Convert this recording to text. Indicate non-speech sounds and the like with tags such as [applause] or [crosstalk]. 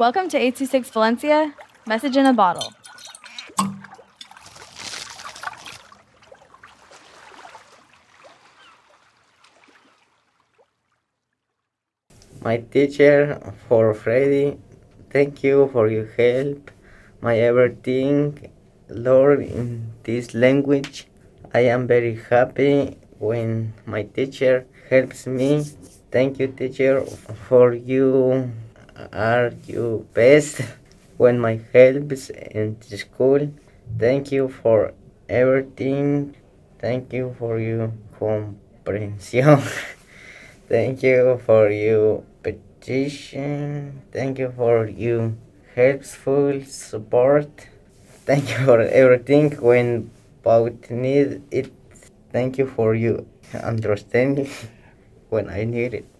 Welcome to 826 Valencia, message in a bottle. My teacher for Freddy, thank you for your help. My everything, Lord, in this language. I am very happy when my teacher helps me. Thank you, teacher, for you are you best when my helps in school. Thank you for everything. Thank you for your comprehension. [laughs] Thank you for your petition. Thank you for your helpful support. Thank you for everything when both need it. Thank you for your understanding [laughs] when I need it.